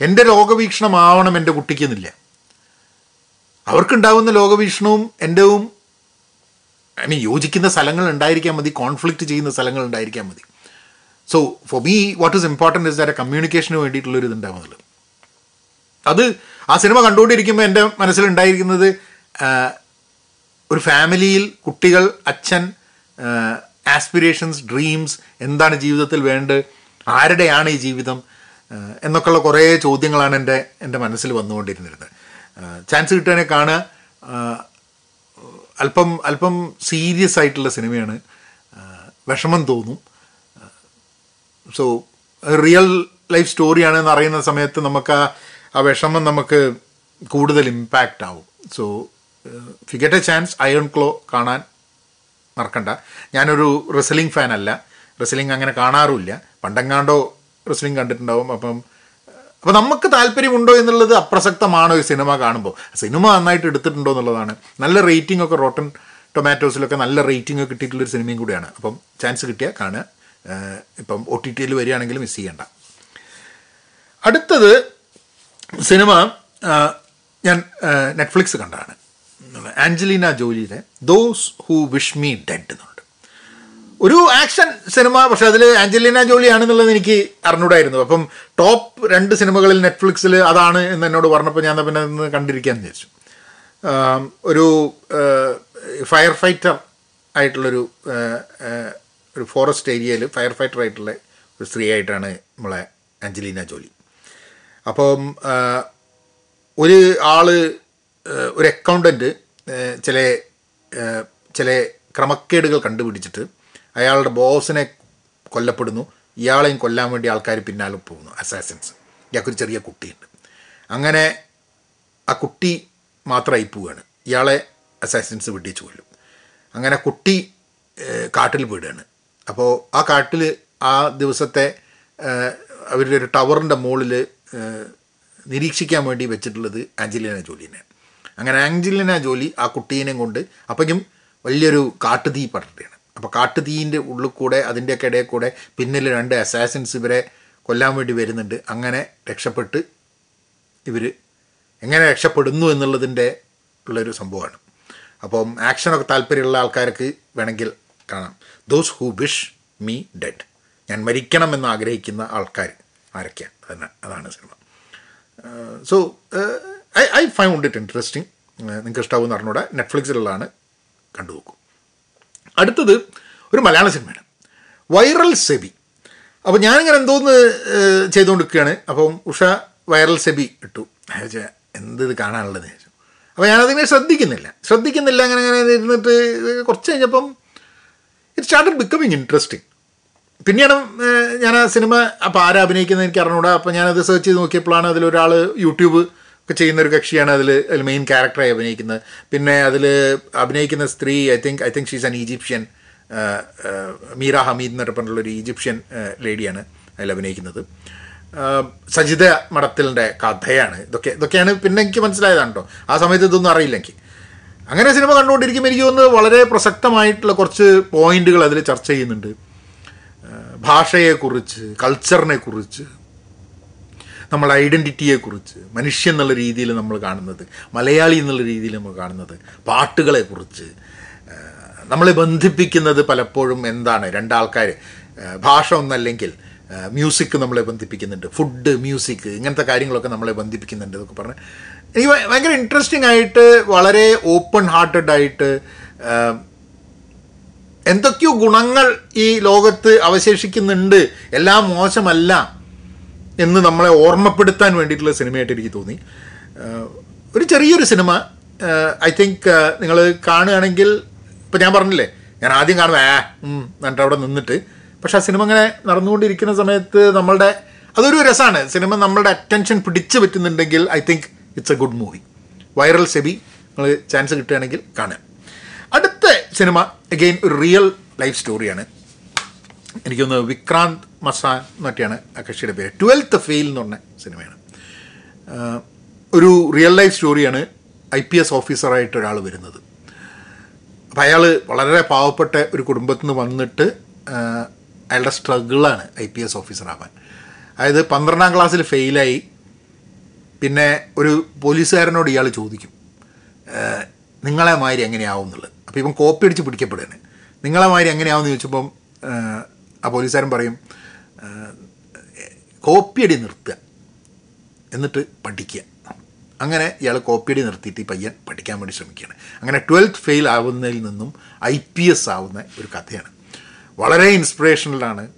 എന്റെ ലോകവീക്ഷണമാവണം എന്റെ കുട്ടിക്കെന്നില്ല. അവർക്കുണ്ടാവുന്ന ലോകവീക്ഷണവും എന്റെവും ഐ മീൻ യോജിക്കുന്ന സ്ഥലങ്ങൾ ഉണ്ടായിരിക്കാൻ മതി കോൺഫ്ലിക്റ്റ് ചെയ്യുന്ന സ്ഥലങ്ങൾ ഉണ്ടായിരിക്കാൻ മതി. So for me what is important is that കമ്മ്യൂണിക്കേഷന് വേണ്ടിയിട്ടുള്ളൊരു ഇതുണ്ടാവുന്നുള്ളൂ അത് ആ സിനിമ കണ്ടുകൊണ്ടിരിക്കുമ്പോൾ എന്റെ മനസ്സിലുണ്ടായിരിക്കുന്നത് ഒരു ഫാമിലിയിൽ കുട്ടികൾ അച്ഛൻ ആസ്പിറേഷൻസ് ഡ്രീംസ് എന്താണ് ജീവിതത്തിൽ വേണ്ടത് ആരുടെയാണ് ഈ ജീവിതം എന്നൊക്കെയുള്ള കുറേ ചോദ്യങ്ങളാണ് എന്റെ എന്റെ മനസ്സിൽ വന്നുകൊണ്ടിരുന്നിരുന്നത്. ചാൻസ് കിട്ടുകയാണെങ്കിൽ കാണുക. അല്പം അല്പം സീരിയസ് ആയിട്ടുള്ള സിനിമയാണ്. വിഷമം തോന്നും. സോ റിയൽ ലൈഫ് സ്റ്റോറിയാണെന്ന് അറിയുന്ന സമയത്ത് നമുക്ക് ആ വിഷമം നമുക്ക് കൂടുതൽ ഇമ്പാക്റ്റ് ആവും. So fidget a chance iron claw കാണാൻ മറക്കണ്ട. ഞാനൊരു റെസ്ലിംഗ് ഫാനല്ല റെസ്ലിംഗ് അങ്ങനെ കാണാറുമില്ല. പണ്ടെങ്ങാണ്ടോ റെസ്ലിംഗ് കണ്ടിട്ടുണ്ടാവും. അപ്പം അപ്പോൾ നമുക്ക് താല്പര്യമുണ്ടോ എന്നുള്ളത് അപ്രസക്തമാണോ ഈ സിനിമ കാണുമ്പോൾ സിനിമ നന്നായിട്ട് എടുത്തിട്ടുണ്ടോ എന്നുള്ളതാണ്. നല്ല റേറ്റിംഗ് ഒക്കെ റോട്ടൺ ടൊമാറ്റോസിലൊക്കെ നല്ല റേറ്റിംഗ് കിട്ടിയിട്ടുള്ളൊരു സിനിമയും കൂടിയാണ്. അപ്പം ചാൻസ് കിട്ടിയാൽ കാണുക. ഇപ്പം ഒ ടി ടിയിൽ വരികയാണെങ്കിൽ മിസ് ചെയ്യണ്ട. അടുത്തത് സിനിമ ഞാൻ നെറ്റ്ഫ്ലിക്സ് കണ്ടതാണ് ആഞ്ചലീന ജോലിയുടെ those who wish me dead എന്നുണ്ട് ഒരു ആക്ഷൻ സിനിമ പക്ഷെ അതിൽ ആഞ്ചലീന ജോളി ആണെന്നുള്ളത് എനിക്ക് അറിഞ്ഞൂടായിരുന്നു. അപ്പം ടോപ്പ് രണ്ട് സിനിമകളിൽ നെറ്റ്ഫ്ലിക്സിൽ അതാണ് എന്ന് എന്നോട് പറഞ്ഞപ്പോൾ ഞാൻ പിന്നെ ഒന്ന് കണ്ടിരിക്കാമെന്ന് വിചാരിച്ചു. ഒരു ഫയർ ഫൈറ്റർ ആയിട്ടുള്ളൊരു ഒരു ഫോറസ്റ്റ് ഏരിയയിൽ ഫയർ ഫൈറ്റർ ആയിട്ടുള്ള ഒരു സ്ത്രീ ആയിട്ടാണ് നമ്മളെ ആഞ്ചലീന ജോലി. അപ്പം ഒരു ആൾ ഒരു അക്കൗണ്ടന്റ് ചില ചില ക്രമക്കേടുകൾ കണ്ടുപിടിച്ചിട്ട് അയാളുടെ ബോസിനെ കൊല്ലപ്പെടുന്നു. ഇയാളെയും കൊല്ലാൻ വേണ്ടി ആൾക്കാർ പിന്നാലെ പോകുന്നു അസാസിൻസ് ഇയാൾക്കൊരു ചെറിയ കുട്ടിയുണ്ട്. അങ്ങനെ ആ കുട്ടി മാത്രമായി പോവുകയാണ് ഇയാളെ അസാസിൻസ് വെട്ടിച്ച് കൊല്ലും. അങ്ങനെ കുട്ടി കാട്ടിൽ വീടുകയാണ് അപ്പോൾ ആ കാട്ടിൽ ആ ദിവസത്തെ അവരുടെ ഒരു ടവറിന്റെ മുകളിൽ നിരീക്ഷിക്കാൻ വേണ്ടി വെച്ചിട്ടുള്ളത് ആഞ്ചലിന ജോലിനെ. അങ്ങനെ ആഞ്ചലിന ജോലി ആ കുട്ടീനെയും കൊണ്ട് അപ്പോഴും വലിയൊരു കാട്ടുതീ പടരുകയാണ് അപ്പോൾ കാട്ടുതീന്റെ ഉള്ളിൽ കൂടെ അതിന്റെയൊക്കെ ഇടയിൽ കൂടെ പിന്നിൽ രണ്ട് അസാസിൻസ് ഇവരെ കൊല്ലാൻ വേണ്ടി വരുന്നുണ്ട്. അങ്ങനെ രക്ഷപ്പെട്ട് ഇവർ എങ്ങനെ രക്ഷപ്പെടുന്നു എന്നുള്ളതിന്റെ ഉള്ളൊരു സംഭവമാണ്. അപ്പം ആക്ഷനൊക്കെ താല്പര്യമുള്ള ആൾക്കാർക്ക് വേണമെങ്കിൽ കാണാം. Those who wish me dead ഞാൻ മരിക്കണം എന്ന് ആഗ്രഹിക്കുന്ന ആൾക്കാർ ആരൊക്കെയാണ്? അതന്നെ അതാണ് cinema. So I I find it interesting നിങ്ങൾക്ക് ഇഷ്ടമാവും അറിഞ്ഞൂടെ നെറ്റ്ഫ്ലിക്സിലുള്ളതാണ് കണ്ടു നോക്കും അടുത്തത് ഒരു മലയാള സിനിമയാണ്. വൈറൽ സെബി. അപ്പോൾ ഞാനിങ്ങനെ എന്തോന്ന് ചെയ്തുകൊണ്ടിരിക്കുകയാണ്. അപ്പം ഉഷ വൈറൽ സെബി ഇട്ടു. എന്ത് ഇത് കാണാനുള്ളത് ചോദിച്ചു അപ്പോൾ ഞാനതിനെ ശ്രദ്ധിക്കുന്നില്ല. ശ്രദ്ധിക്കുന്നില്ല അങ്ങനെ അങ്ങനെ ഇരുന്നിട്ട് കുറച്ച് കഴിഞ്ഞപ്പം ഇറ്റ് സ്റ്റാർട്ടഡ് ബിക്കമിങ് ഇൻട്രസ്റ്റിംഗ് പിന്നെയാണ് ഞാൻ ആ സിനിമ അപ്പോൾ ആരാ അഭിനയിക്കുന്നത് എനിക്ക് അറിഞ്ഞൂടാ അപ്പോൾ ഞാനത് സെർച്ച് ചെയ്ത് നോക്കിയപ്പോഴാണ് അതിലൊരാൾ യൂട്യൂബ് ഒക്കെ ചെയ്യുന്ന ഒരു കക്ഷിയാണ് അതിൽ അതിൽ മെയിൻ ക്യാരക്ടറായി അഭിനയിക്കുന്നത്. പിന്നെ അതിൽ അഭിനയിക്കുന്ന സ്ത്രീ I think I think she's an Egyptian Mira Hamid എന്ന് പറഞ്ഞിട്ടുള്ളൊരു ഈജിപ്ഷ്യൻ ലേഡിയാണ് അതിൽ അഭിനയിക്കുന്നത്. സജിത മടത്തലിന്റെ കഥയാണ്. ഇതൊക്കെ ഇതൊക്കെയാണ് പിന്നെ എനിക്ക് മനസ്സിലായതാണ് കേട്ടോ ആ സമയത്ത് ഇതൊന്നും അറിയില്ല എനിക്ക് അങ്ങനെ സിനിമ കണ്ടുകൊണ്ടിരിക്കുമ്പോൾ എനിക്ക് തോന്നുന്നത് വളരെ പ്രസക്തമായിട്ടുള്ള കുറച്ച് പോയിന്റുകൾ അതിൽ ചർച്ച ചെയ്യുന്നുണ്ട്. ഭാഷയെക്കുറിച്ച് കൾച്ചറിനെ നമ്മുടെ ഐഡന്റിറ്റിയെക്കുറിച്ച് മനുഷ്യൻ എന്നുള്ള രീതിയിൽ നമ്മൾ കാണുന്നത് മലയാളി എന്നുള്ള രീതിയിൽ നമ്മൾ കാണുന്നത് പാട്ടുകളെക്കുറിച്ച് നമ്മളെ ബന്ധിപ്പിക്കുന്നത് പലപ്പോഴും എന്താണ് രണ്ടാൾക്കാർ ഭാഷ ഒന്നല്ലെങ്കിൽ മ്യൂസിക് നമ്മളെ ബന്ധിപ്പിക്കുന്നുണ്ട് ഫുഡ് മ്യൂസിക് ഇങ്ങനത്തെ കാര്യങ്ങളൊക്കെ നമ്മളെ ബന്ധിപ്പിക്കുന്നുണ്ട് എന്നൊക്കെ പറഞ്ഞ്. എനിക്ക് ഭയങ്കര ഇൻട്രസ്റ്റിംഗ് ആയിട്ട് വളരെ ഓപ്പൺ ഹാർട്ടഡ് ആയിട്ട് എന്തൊക്കെയോ ഗുണങ്ങൾ ഈ ലോകത്ത് അവശേഷിക്കുന്നുണ്ട്. എല്ലാം മോശമല്ല. എന്ന് നമ്മളെ ഓർമ്മപ്പെടുത്താൻ വേണ്ടിയിട്ടുള്ള സിനിമയായിട്ട് എനിക്ക് തോന്നി. ഒരു ചെറിയൊരു സിനിമ. ഐ തിങ്ക് നിങ്ങൾ കാണുകയാണെങ്കിൽ ഇപ്പം ഞാൻ പറഞ്ഞില്ലേ ഞാൻ ആദ്യം കാണുമ്പോൾ ആ എന്നിട്ട് അവിടെ നിന്നിട്ട്. പക്ഷെ ആ സിനിമ അങ്ങനെ നടന്നുകൊണ്ടിരിക്കുന്ന സമയത്ത് നമ്മളുടെ അതൊരു രസമാണ്. സിനിമ നമ്മളുടെ അറ്റൻഷൻ പിടിച്ചു പറ്റുന്നുണ്ടെങ്കിൽ I think it's a good movie viral Sebi നിങ്ങൾ ചാൻസ് കിട്ടുകയാണെങ്കിൽ കാണുക. അടുത്ത സിനിമ അഗെയിൻ ഒരു റിയൽ ലൈഫ് സ്റ്റോറിയാണ് എനിക്കൊന്ന് വിക്രാന്ത് മസാൻ എന്നൊക്കെയാണ് ആ കക്ഷിയുടെ പേര്. ട്വൽത്ത് ഫെയിൽ എന്ന് പറഞ്ഞ സിനിമയാണ്. ഒരു റിയൽ ലൈഫ് സ്റ്റോറിയാണ് ഐ പി എസ് ഓഫീസറായിട്ട് ഒരാൾ വരുന്നത്. അപ്പം അയാൾ വളരെ പാവപ്പെട്ട ഒരു കുടുംബത്തിൽ നിന്ന് വന്നിട്ട് അയാളുടെ സ്ട്രഗിളാണ് ഐ പി എസ് ഓഫീസറാവാൻ അതായത് പന്ത്രണ്ടാം ക്ലാസ്സിൽ ഫെയിലായി പിന്നെ ഒരു പോലീസുകാരനോട് ഇയാൾ ചോദിക്കും നിങ്ങളെ മാതിരി എങ്ങനെയാവും എന്നുള്ളത്? അപ്പോൾ ഇവൻ കോപ്പി അടിച്ച് പിടിക്കപ്പെടുകയാണ്. നിങ്ങളെ മാതിരി എങ്ങനെയാവും? എന്ന് ചോദിച്ചപ്പം ആ പോലീസുകാരൻ പറയും കോപ്പിയടി നിർത്തുക. എന്നിട്ട് പഠിക്കുക. അങ്ങനെ ഇയാൾ കോപ്പിയടി നിർത്തിയിട്ട് ഈ പയ്യൻ പഠിക്കാൻ വേണ്ടി ശ്രമിക്കുകയാണ്. അങ്ങനെ ട്വൽത്ത് ഫെയിൽ ആവുന്നതിൽ നിന്നും ഐ പി എസ് ആവുന്ന ഒരു കഥയാണ്. വളരെ ഇൻസ്പിറേഷണലാണ്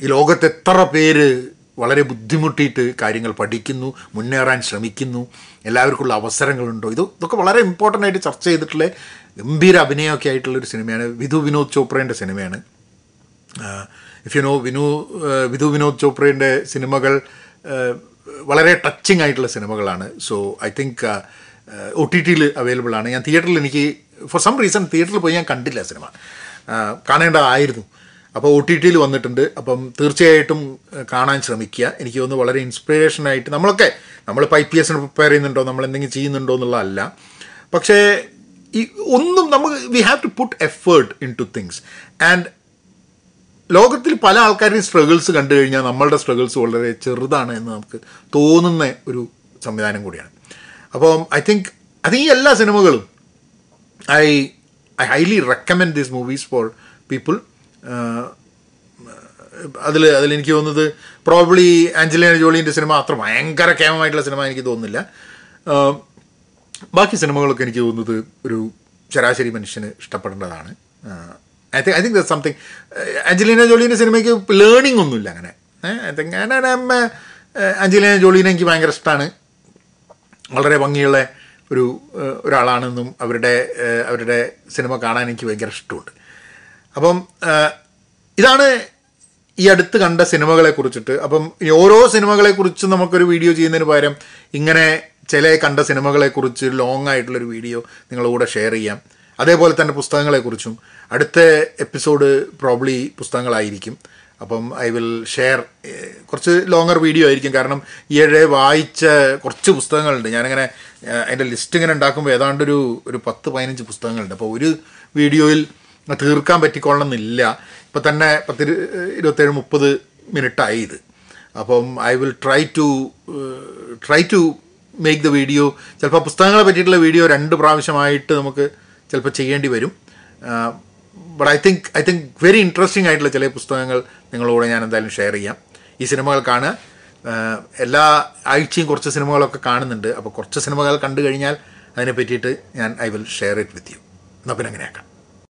ഈ ലോകത്ത് എത്ര പേര് വളരെ ബുദ്ധിമുട്ടിയിട്ട് കാര്യങ്ങൾ പഠിക്കുന്നു മുന്നേറാൻ ശ്രമിക്കുന്നു എല്ലാവർക്കുള്ള അവസരങ്ങളുണ്ടോ? ഇത് ഇതൊക്കെ വളരെ ഇമ്പോർട്ടന്റ് ആയിട്ട് ചർച്ച ചെയ്തിട്ടുള്ള ഗംഭീര അഭിനയമൊക്കെ ആയിട്ടുള്ളൊരു സിനിമയാണ്. വിധു വിനോദ് ചോപ്രേന്റെ സിനിമയാണ്. If you know Vinu Vidhu Vinod ചോപ്രയുടെ സിനിമകൾ വളരെ ടച്ചിങ് ആയിട്ടുള്ള സിനിമകളാണ് so I think O T ടിയിൽ അവൈലബിൾ ആണ്. ഞാൻ തിയേറ്ററിൽ എനിക്ക് ഫോർ സം റീസൺ തിയേറ്ററിൽ പോയി ഞാൻ കണ്ടില്ല സിനിമ കാണേണ്ട കാണേണ്ടതായിരുന്നു അപ്പോൾ ഒ ടി ടിയിൽ വന്നിട്ടുണ്ട്. അപ്പം തീർച്ചയായിട്ടും ആഹ് കാണാൻ ശ്രമിക്കുക. എനിക്ക് തോന്നുന്നു വളരെ ഇൻസ്പിറേഷനായിട്ട് നമ്മളൊക്കെ നമ്മളിപ്പോൾ ഐ പി എസിന് പ്രിപ്പയർ ചെയ്യുന്നുണ്ടോ നമ്മൾ എന്തെങ്കിലും ചെയ്യുന്നുണ്ടോ എന്നുള്ളതല്ല. പക്ഷേ ഈ ഒന്നും നമുക്ക് we have to put effort into things and ലോകത്തിൽ പല ആൾക്കാരുടെയും സ്ട്രഗിൾസ് കണ്ടു കഴിഞ്ഞാൽ നമ്മളുടെ സ്ട്രഗിൾസ് വളരെ ചെറുതാണ് എന്ന് നമുക്ക് തോന്നുന്ന ഒരു സംവിധാനം കൂടിയാണ്. അപ്പം ഐ തിങ്ക് അത് ഈ എല്ലാ സിനിമകളും I I highly recommend these movies for people അതിൽ അതിലെനിക്ക് തോന്നുന്നത് പ്രോബ്ലി ആഞ്ചലിന ജോളിന്റെ സിനിമ അത്ര ഭയങ്കര കേമമായിട്ടുള്ള സിനിമ എനിക്ക് തോന്നുന്നില്ല. ബാക്കി സിനിമകളൊക്കെ എനിക്ക് തോന്നുന്നത് ഒരു ശരാശരി മനുഷ്യന് ഇഷ്ടപ്പെടേണ്ടതാണ്. I think I think the something Angelina ജോളീന്റെ സിനിമയ്ക്ക് ലേണിംഗ് ഒന്നുമില്ല അങ്ങനെ. ഐ തിങ്ക് അഞ്ജലീന ജോളീനെ എനിക്ക് ഭയങ്കര ഇഷ്ടമാണ് വളരെ ഭംഗിയുള്ള ഒരു ഒരാളാണെന്നും അവരുടെ അവരുടെ സിനിമ കാണാൻ എനിക്ക് ഭയങ്കര ഇഷ്ടമുണ്ട്. അപ്പം ഇതാണ് ഈ അടുത്ത് കണ്ട സിനിമകളെ കുറിച്ചിട്ട്. അപ്പം ഈ ഓരോ സിനിമകളെ കുറിച്ച് നമുക്കൊരു വീഡിയോ ചെയ്യുന്നതിന് പകരം ഇങ്ങനെ ചില കണ്ട സിനിമകളെക്കുറിച്ച് ലോങ് ആയിട്ടുള്ളൊരു വീഡിയോ നിങ്ങളുടെ കൂടെ ഷെയർ ചെയ്യാം. അതേപോലെ തന്നെ പുസ്തകങ്ങളെക്കുറിച്ചും. അടുത്ത എപ്പിസോഡ് പ്രോബ്ലി പുസ്തകങ്ങളായിരിക്കും. അപ്പം ഐ വിൽ ഷെയർ കുറച്ച് ലോങ്ങർ വീഡിയോ ആയിരിക്കും. കാരണം ഈയിടെ വായിച്ച കുറച്ച് പുസ്തകങ്ങളുണ്ട്. ഞാനിങ്ങനെ അതിന്റെ ലിസ്റ്റ് ഇങ്ങനെ ഉണ്ടാക്കുമ്പോൾ ഏതാണ്ടൊരു ഒരു പത്ത് പതിനഞ്ച് പുസ്തകങ്ങളുണ്ട്. അപ്പോൾ ഒരു വീഡിയോയിൽ തീർക്കാൻ പറ്റിക്കൊള്ളണമെന്നില്ല. ഇപ്പം തന്നെ പത്ത് ഇരു- ഇരുപത്തേഴ് മുപ്പത് മിനിറ്റായി ഇത്. അപ്പം I will try to try to make the video ചിലപ്പോൾ പുസ്തകങ്ങളെ പറ്റിയിട്ടുള്ള വീഡിയോ രണ്ട് പ്രാവശ്യമായിട്ട് നമുക്ക് ചിലപ്പോൾ ചെയ്യേണ്ടി വരും. But I think I think very interesting ആയിട്ടുള്ള ചില പുസ്തകങ്ങൾ നിങ്ങളോട് ഞാൻ എന്തായാലും ഷെയർ ചെയ്യാം. ഈ സിനിമകൾ എല്ലാ ആഴ്ചയും കുറച്ച് സിനിമകളൊക്കെ കാണുന്നുണ്ട്. അപ്പോൾ കുറച്ച് സിനിമകൾ കണ്ടു കഴിഞ്ഞാൽ അതിനെ പറ്റിയിട്ട് ഞാൻ I will share it with you എന്നാൽ പിന്നെ അങ്ങനെയാക്കാം.